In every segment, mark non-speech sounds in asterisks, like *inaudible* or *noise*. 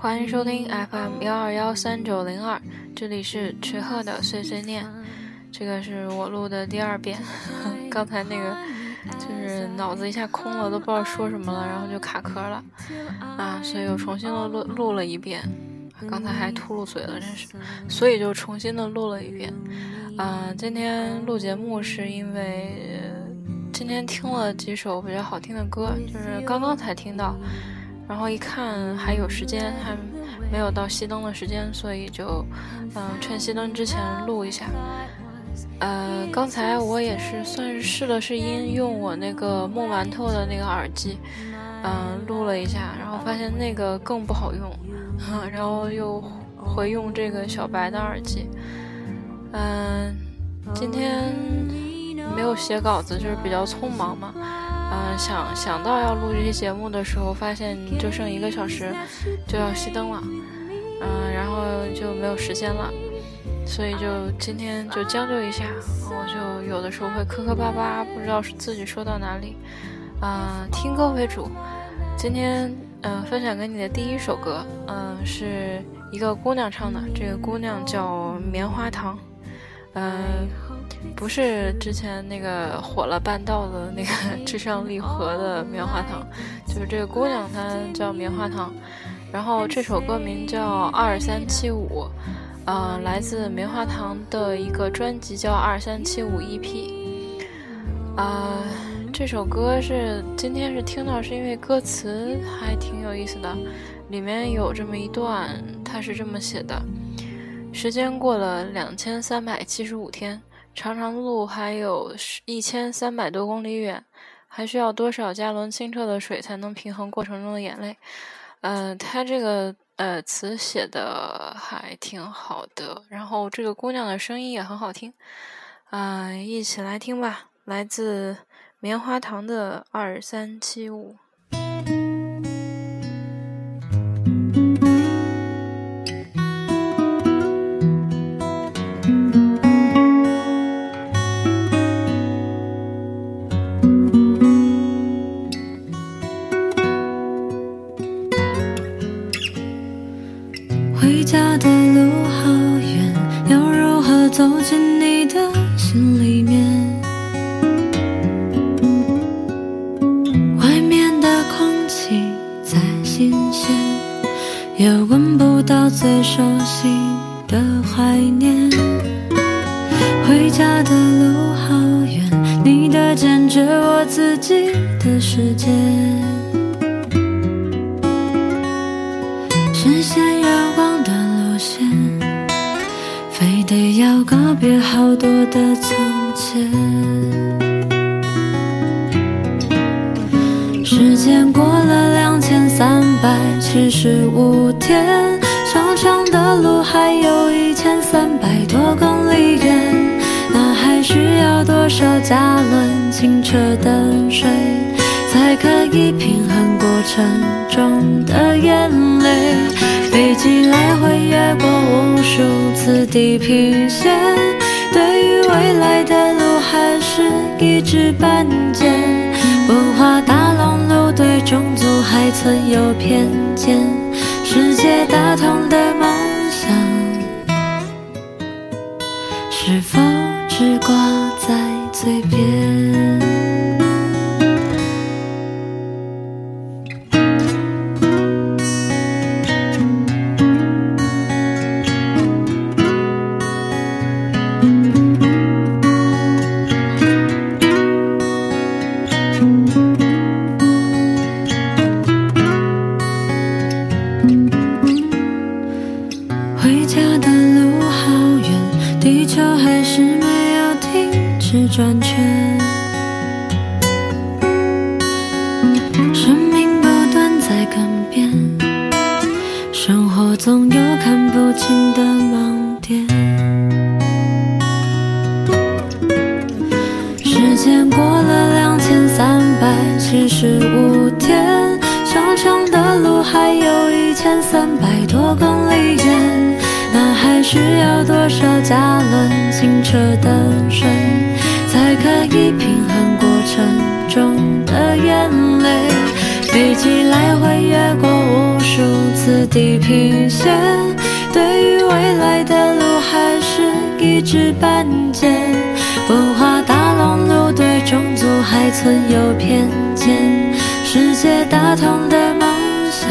欢迎收听 FM 幺二幺三九零二，这里是池鹤的碎碎念。这个是我录的第二遍，*laughs* 刚才那个就是脑子一下空了，都不知道说什么了，然后就卡壳了啊，所以又重新的录录了一遍。刚才还秃噜嘴了，真是，所以就重新的录了一遍。啊，今天录节目是因为今天听了几首比较好听的歌，就是刚刚才听到。然后一看还有时间，还没有到熄灯的时间，所以就，嗯，趁熄灯之前录一下。呃，刚才我也是算是试了试音，用我那个木馒头的那个耳机，嗯，录了一下，然后发现那个更不好用，*laughs* 然后又回用这个小白的耳机。嗯，今天没有写稿子，就是比较匆忙嘛。嗯，想想到要录这期节目的时候，发现就剩一个小时就要熄灯了，嗯，然后就没有时间了，所以就今天就将就一下，我就有的时候会磕磕巴巴，不知道是自己说到哪里，啊，听歌为主。今天嗯，分享给你的第一首歌，嗯，是一个姑娘唱的，这个姑娘叫棉花糖，嗯。不是之前那个火了半道的那个至上励合的棉花糖，就是这个姑娘她叫棉花糖，然后这首歌名叫二三七五，呃，来自棉花糖的一个专辑叫二三七五 EP，啊，这首歌是今天是听到是因为歌词还挺有意思的，里面有这么一段，它是这么写的：时间过了两千三百七十五天。长长的路还有一千三百多公里远，还需要多少加仑清澈的水才能平衡过程中的眼泪？嗯，他这个呃词写的还挺好的，然后这个姑娘的声音也很好听，啊，一起来听吧，来自棉花糖的二三七五。现月光的路线，非得要告别好多的从前。时间过了两千三百七十五天。长长的路还有一千三百多公里远，那还需要多少加仑清澈的水，才可以平衡过程中的眼泪？飞机来回越过无数次地平线，对于未来的路还是一知半解。文化大熔炉对种族还存有偏见。世界大同的梦想，是否只挂在嘴边？半解。文化大熔炉对种族还存有偏见，世界大同的梦想，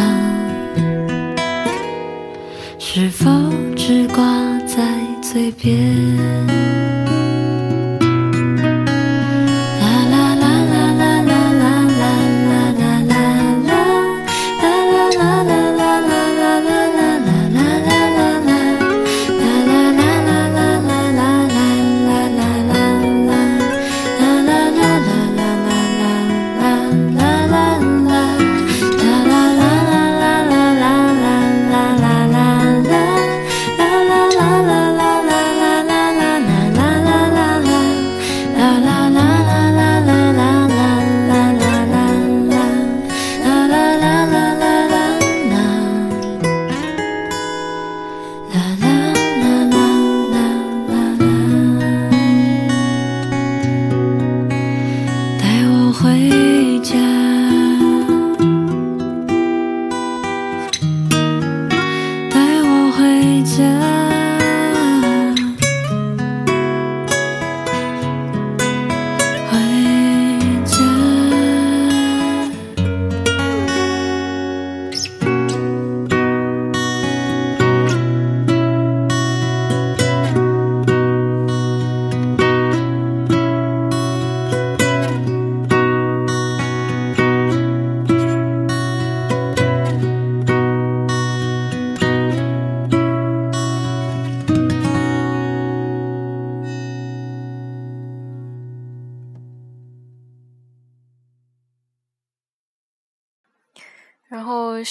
是否只挂在嘴边？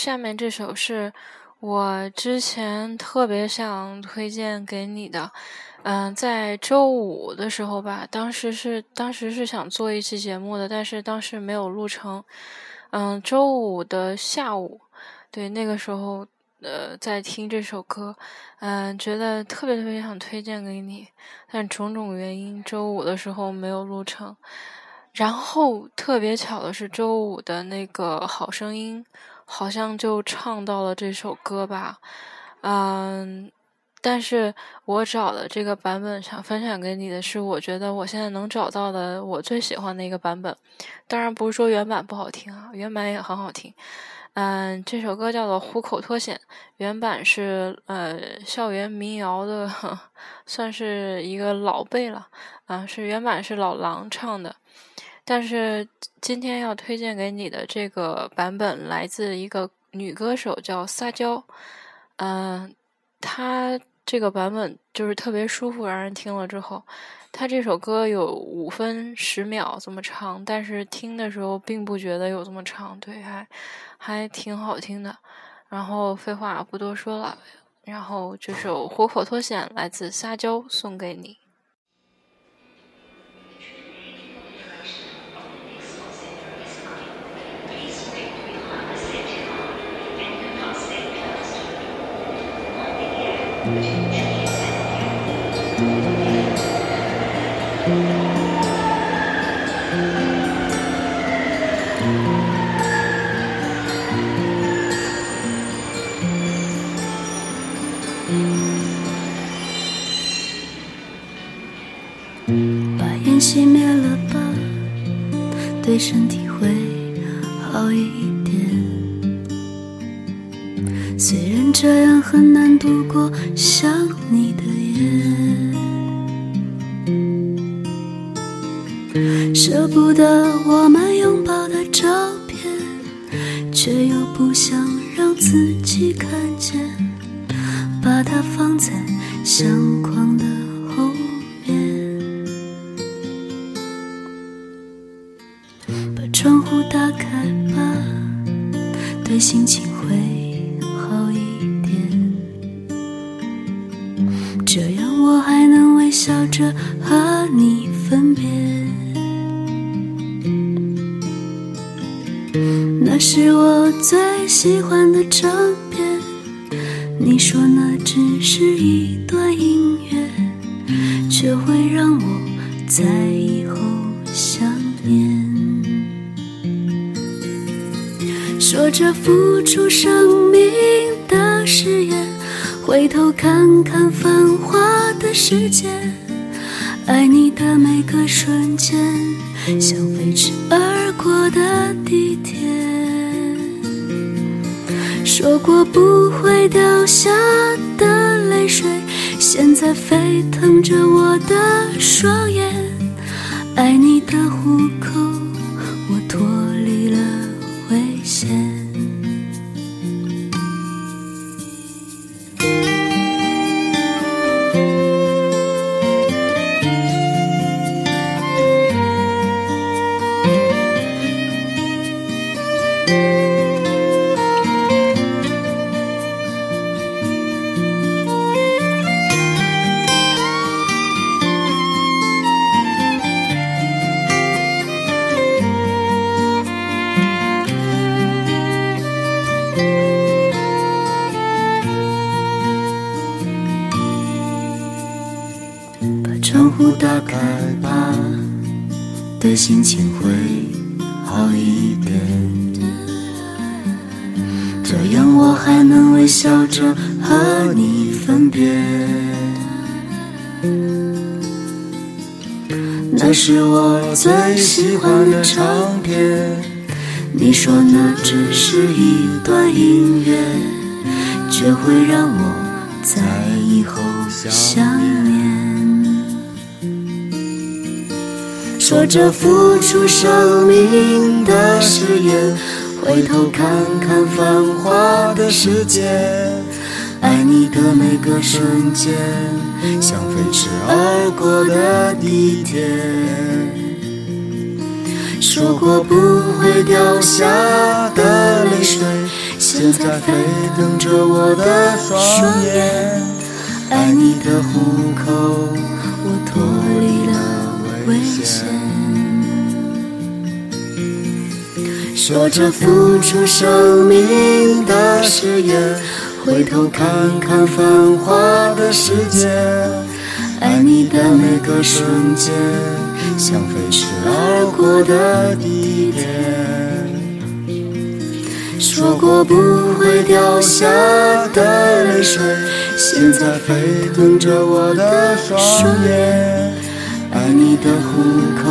下面这首是我之前特别想推荐给你的，嗯，在周五的时候吧，当时是当时是想做一期节目的，但是当时没有录成，嗯，周五的下午，对，那个时候呃在听这首歌，嗯，觉得特别特别想推荐给你，但种种原因，周五的时候没有录成。然后特别巧的是，周五的那个好声音好像就唱到了这首歌吧，嗯，但是我找的这个版本想分享给你的是，我觉得我现在能找到的我最喜欢的一个版本。当然不是说原版不好听啊，原版也很好听。嗯，这首歌叫做《虎口脱险》，原版是呃校园民谣的，*laughs* 算是一个老辈了啊，是原版是老狼唱的。但是今天要推荐给你的这个版本来自一个女歌手，叫撒娇。嗯，她这个版本就是特别舒服，让人听了之后，她这首歌有五分十秒这么长，但是听的时候并不觉得有这么长，对，还还挺好听的。然后废话不多说了，然后这首《虎口脱险》来自撒娇，送给你。熄灭了吧，对身体会好一点。虽然这样很难度过想你的夜，舍不得我们拥抱的照片，却又不想让自己看见，把它放在相框的对心情会好一点，这样我还能微。笑着和你分别，那是我最喜欢的唱片。你说那只是一段音乐，却会让我在着付出生命的誓言，回头看看繁华的世界，爱你的每个瞬间，像飞驰而过的地铁。说过不会掉下那是我最喜欢的唱片。你说那只是一段音乐，却会让我在以后想念。说着付出生命的誓言，回头看看繁华的世界，爱你的每个瞬间，像飞驰而过的地铁。说过不会掉下的泪水，现在沸腾着我的双眼，爱你的虎口，我脱离了。危险，说着付出生命的誓言，回头看看繁华的世界，爱你的每个瞬间，像飞驰而过的地铁。说过不会掉下的泪水，现在沸腾着我的双眼。爱你的虎口，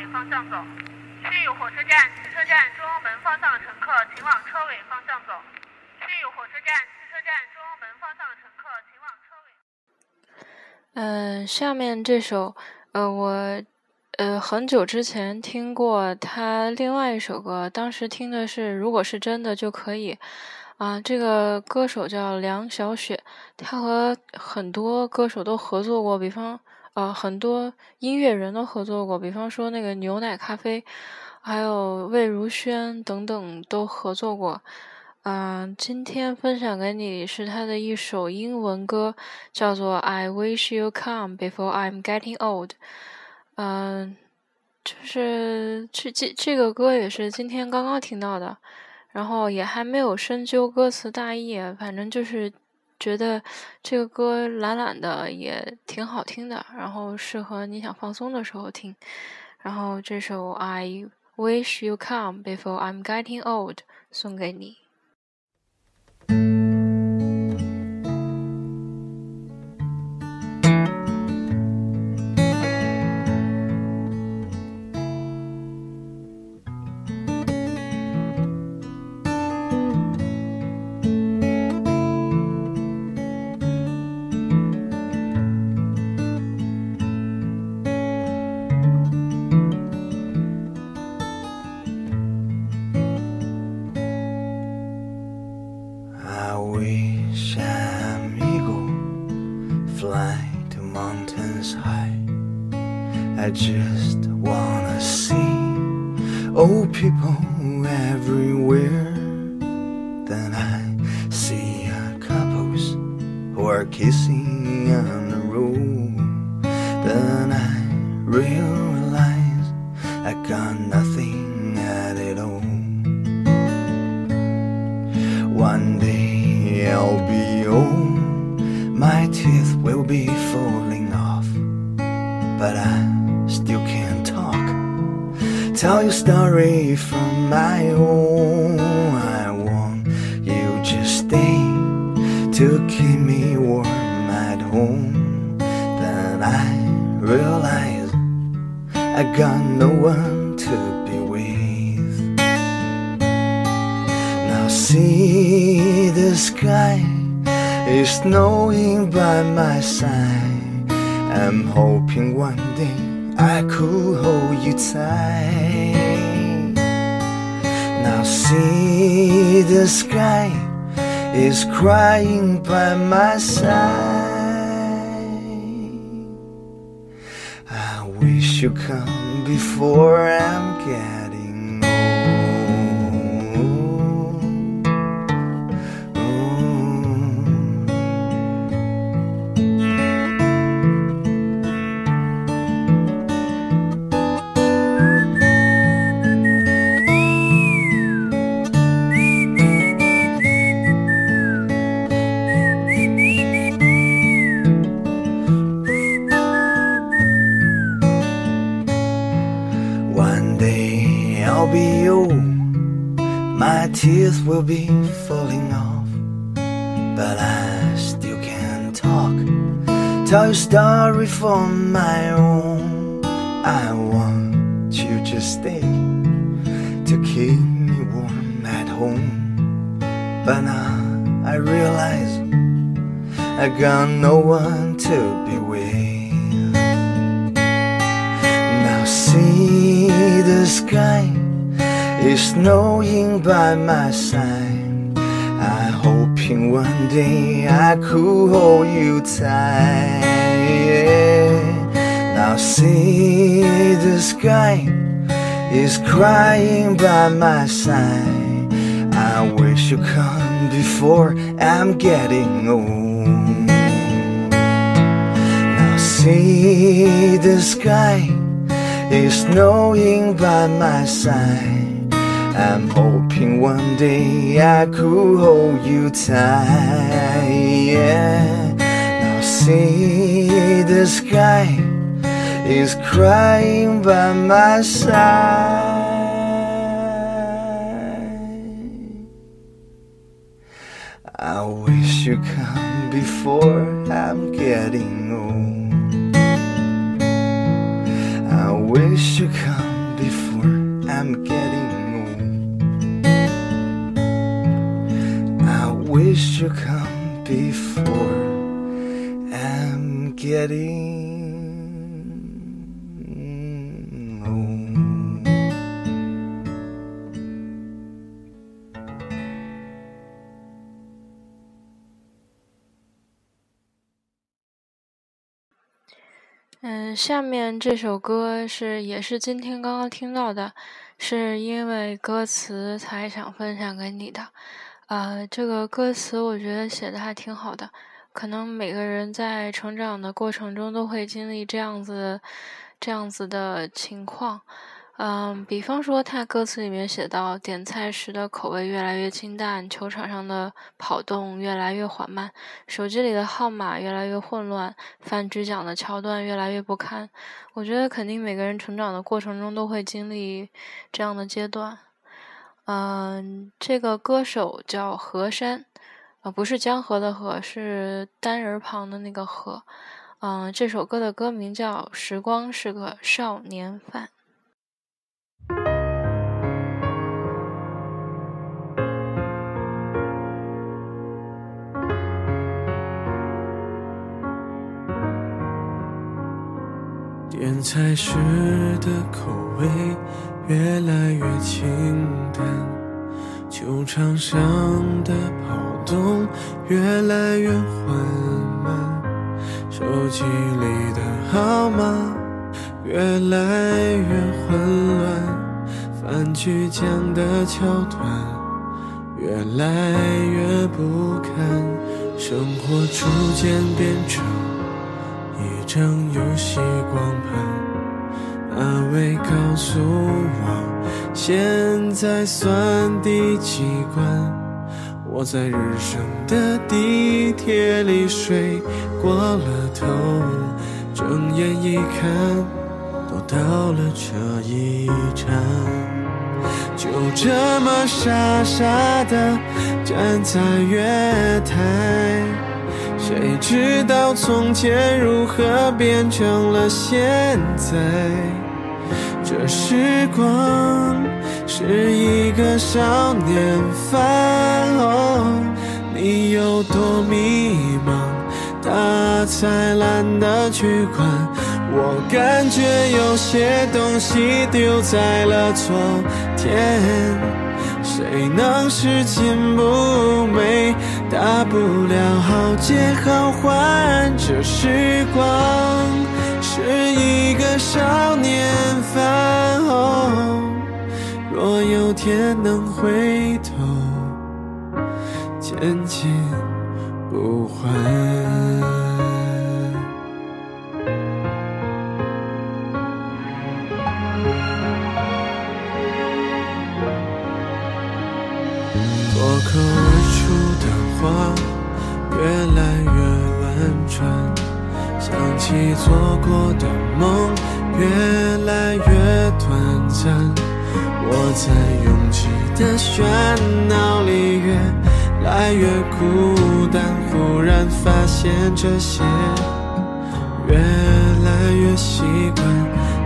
尾方向走。去火车站、汽车站中央门方向的乘客，请往车尾方向走。去火车站、汽车站中央门方向的乘客，请往车尾。嗯，下面这首，呃，我。呃，很久之前听过他另外一首歌，当时听的是《如果是真的就可以》啊。这个歌手叫梁小雪，他和很多歌手都合作过，比方呃，很多音乐人都合作过，比方说那个牛奶咖啡，还有魏如萱等等都合作过。嗯，今天分享给你是他的一首英文歌，叫做《I Wish You Come Before I'm Getting Old》。嗯，就是这这这个歌也是今天刚刚听到的，然后也还没有深究歌词大意，反正就是觉得这个歌懒懒的也挺好听的，然后适合你想放松的时候听。然后这首《I Wish You Come Before I'm Getting Old》送给你。Be falling off, but I still can't talk. Tell your story from my own. I want you just stay to keep me warm at home. Then I realize I got no one to be with. Now see the sky is snowing by my side. I'm hoping one day I could hold you tight. Now see the sky is crying by my side. I wish you come before I'm story from my own. I want you to stay to keep me warm at home, but now I realize I got no one to be with. Now see the sky is snowing by my side. I'm hoping one day I could hold you tight. See the sky is crying by my side. I wish you'd come before I'm getting old. Now see the sky is snowing by my side. I'm hoping one day I could hold you tight. Yeah. Now see the sky is crying by my side. I wish you come before I'm getting old. I wish you come before I'm getting old. I wish you come before I'm getting 嗯，下面这首歌是也是今天刚刚听到的，是因为歌词才想分享给你的。呃，这个歌词我觉得写的还挺好的，可能每个人在成长的过程中都会经历这样子、这样子的情况。嗯，比方说，他歌词里面写到，点菜时的口味越来越清淡，球场上的跑动越来越缓慢，手机里的号码越来越混乱，饭局讲的桥段越来越不堪。我觉得肯定每个人成长的过程中都会经历这样的阶段。嗯，这个歌手叫何山，呃，不是江河的河，是单人旁的那个河。嗯，这首歌的歌名叫《时光是个少年犯》。点菜时的口味越来越清淡，球场上的跑动越来越缓慢，手机里的号码越来越混乱，饭局讲的桥段越来越不堪，生活逐渐变成一张游戏光盘。哪位告诉我，现在算第几关？我在日升的地铁里睡过了头，睁眼一看，都到了这一站，就这么傻傻的站在月台，谁知道从前如何变成了现在？这时光。是一个少年犯，哦你有多迷茫，他才懒得去管。我感觉有些东西丢在了昨天，谁能拾金不昧？大不了好借好还。这时光是一个少年犯。若有天能回头，千金不换。口而出的话越来越婉转，想起做过的梦越来越短暂。我在拥挤的喧闹里越来越孤单，忽然发现这些越来越习惯，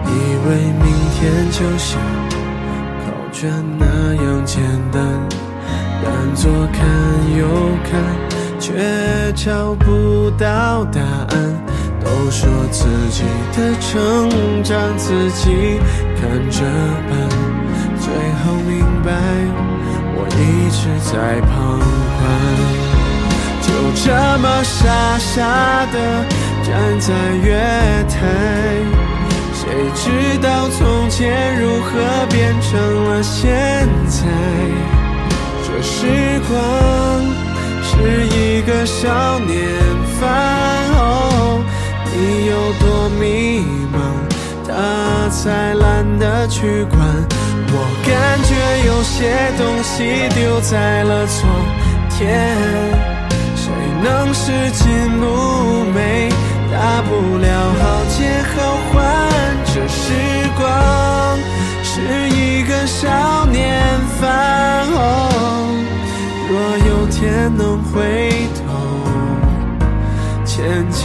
以为明天就像考卷那样简单，但左看右看却找不到答案。都说自己的成长自己看着办。最后明白，我一直在旁观，就这么傻傻的站在月台，谁知道从前如何变成了现在？这时光是一个少年犯，哦你有多迷茫，他才懒得去管。我感觉有些东西丢在了昨天，谁能拾金不昧？大不了好借好还。这时光是一个少年犯，若能回头，千金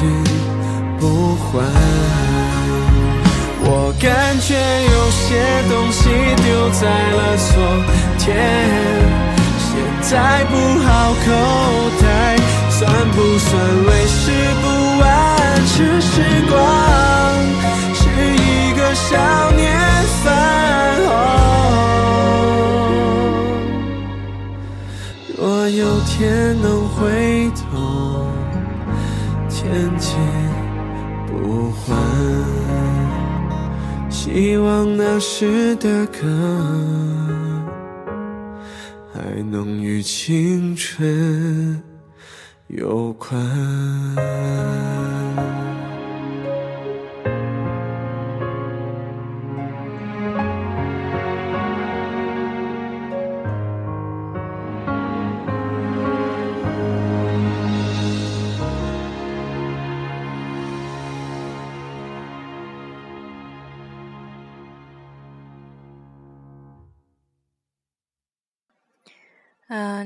不换。我感觉有些东西丢在了昨天，现在不好口袋，算不算为时不晚？是时光是一个少年犯，若有天能回头，千金不换。希望那时的歌还能与青春有关。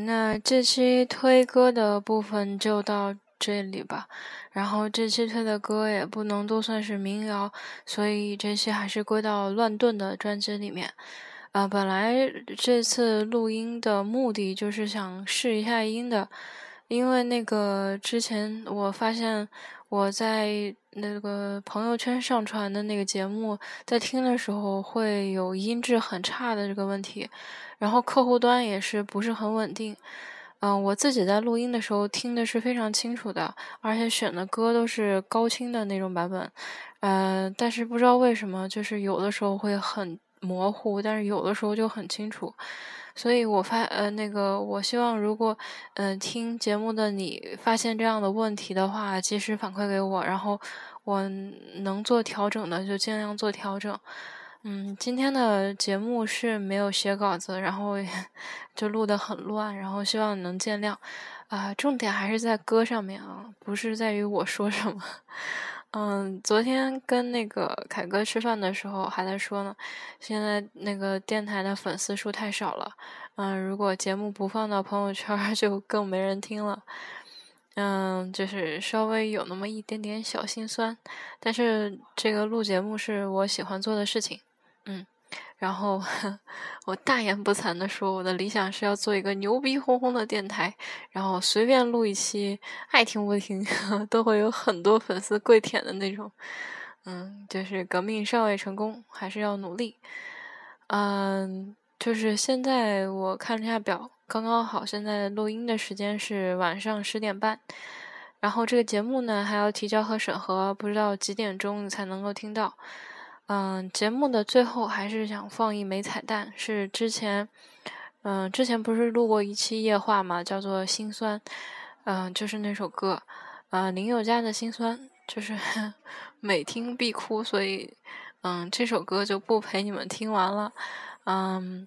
那这期推歌的部分就到这里吧。然后这期推的歌也不能都算是民谣，所以这期还是归到乱炖的专辑里面。啊，本来这次录音的目的就是想试一下音的，因为那个之前我发现我在那个朋友圈上传的那个节目，在听的时候会有音质很差的这个问题。然后客户端也是不是很稳定，嗯，我自己在录音的时候听的是非常清楚的，而且选的歌都是高清的那种版本。呃，但是不知道为什么，就是有的时候会很模糊，但是有的时候就很清楚。所以我发呃那个，我希望如果嗯听节目的你发现这样的问题的话，及时反馈给我，然后我能做调整的就尽量做调整。嗯，今天的节目是没有写稿子，然后 *laughs* 就录得很乱，然后希望你能见谅。啊，重点还是在歌上面啊，不是在于我说什么。嗯，昨天跟那个凯哥吃饭的时候还在说呢，现在那个电台的粉丝数太少了。嗯，如果节目不放到朋友圈，*laughs* 就更没人听了。嗯，就是稍微有那么一点点小心酸，但是这个录节目是我喜欢做的事情。然后 *laughs* 我大言不惭的说，我的理想是要做一个牛逼哄哄的电台，然后随便录一期，爱听不听 *laughs* 都会有很多粉丝跪舔的那种。嗯，就是革命尚未成功，还是要努力。嗯，就是现在我看了一下表，刚刚好，现在录音的时间是晚上十点半，然后这个节目呢还要提交和审核，不知道几点钟才能够听到。嗯，节目的最后还是想放一枚彩蛋，是之前，嗯，之前不是录过一期夜话嘛，叫做《心酸》，嗯，就是那首歌，嗯，林宥嘉的《心酸》，就是 *laughs* 每听必哭，所以，嗯，这首歌就不陪你们听完了，嗯，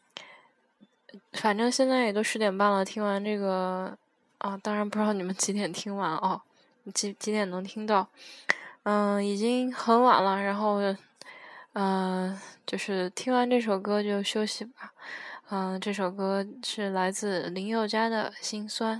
反正现在也都十点半了，听完这个，啊，当然不知道你们几点听完哦，几几点能听到，嗯，已经很晚了，然后。嗯，就是听完这首歌就休息吧。嗯，这首歌是来自林宥嘉的《心酸》。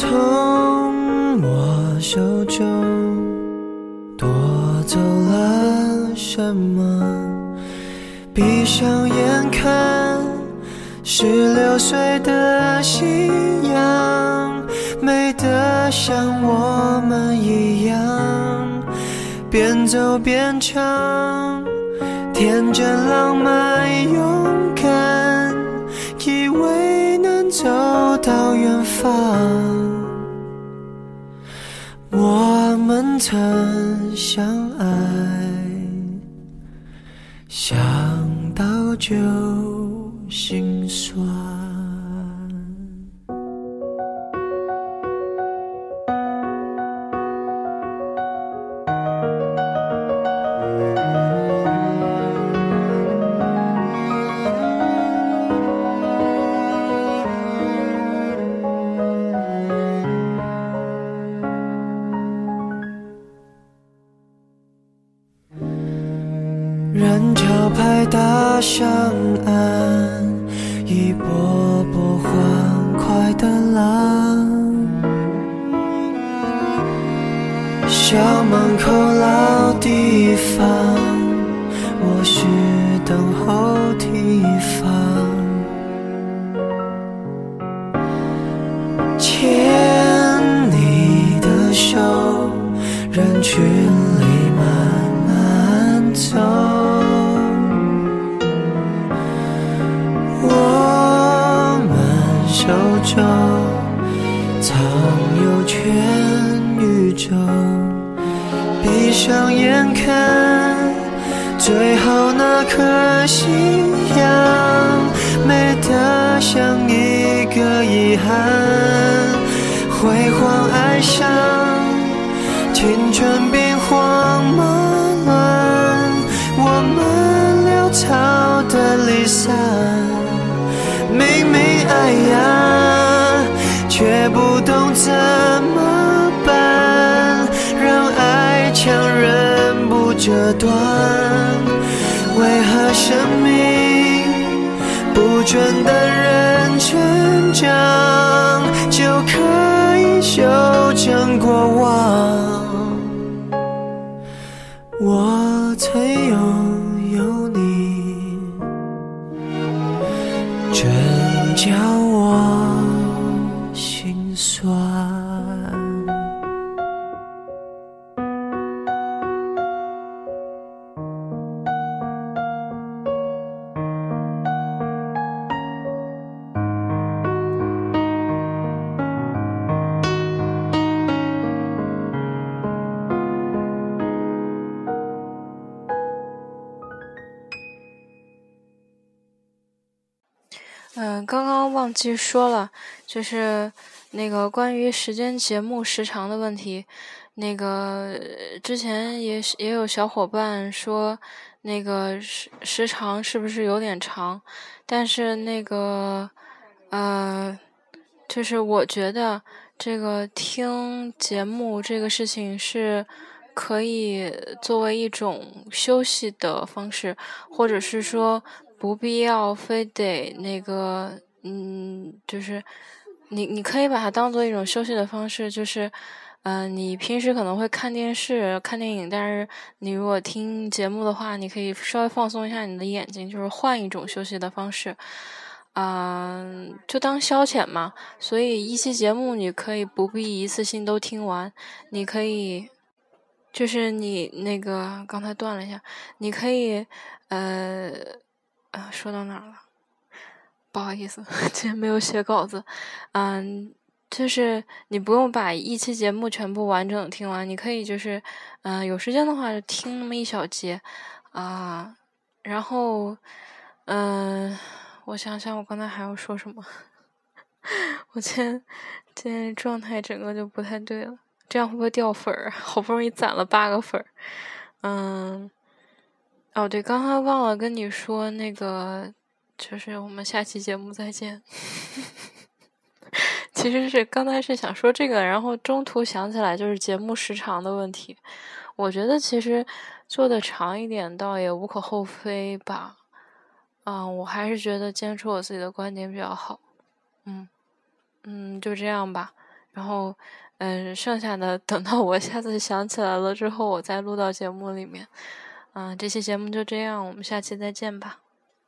从我手中夺走了什么？闭上眼看，十六岁的夕阳，美得像我们一样，边走边唱，天真浪漫勇敢，以为能走到远方。曾相爱，想到就人潮拍打上岸，一波波欢快的浪。校门青春兵荒马乱，我们潦草的离散。明明爱呀，却不懂怎么办，让爱强忍不折断。为何生命不准等人成长，就可以修正过往？嗯，刚刚忘记说了，就是那个关于时间节目时长的问题。那个之前也也有小伙伴说，那个时时长是不是有点长？但是那个呃，就是我觉得这个听节目这个事情是可以作为一种休息的方式，或者是说。不必要非得那个，嗯，就是你你可以把它当做一种休息的方式，就是，嗯，你平时可能会看电视、看电影，但是你如果听节目的话，你可以稍微放松一下你的眼睛，就是换一种休息的方式，嗯，就当消遣嘛。所以一期节目你可以不必一次性都听完，你可以，就是你那个刚才断了一下，你可以，呃。啊，说到哪儿了？不好意思，*laughs* 今天没有写稿子。嗯，就是你不用把一期节目全部完整听完，你可以就是，嗯，有时间的话就听那么一小节啊。然后，嗯，我想想，我刚才还要说什么？*laughs* 我今天今天状态整个就不太对了，这样会不会掉粉儿？好不容易攒了八个粉儿，嗯。哦，对，刚刚忘了跟你说那个，就是我们下期节目再见。*laughs* 其实是刚才是想说这个，然后中途想起来就是节目时长的问题。我觉得其实做的长一点倒也无可厚非吧。嗯，我还是觉得坚持我自己的观点比较好。嗯嗯，就这样吧。然后嗯，剩下的等到我下次想起来了之后，我再录到节目里面。啊，这期节目就这样，我们下期再见吧。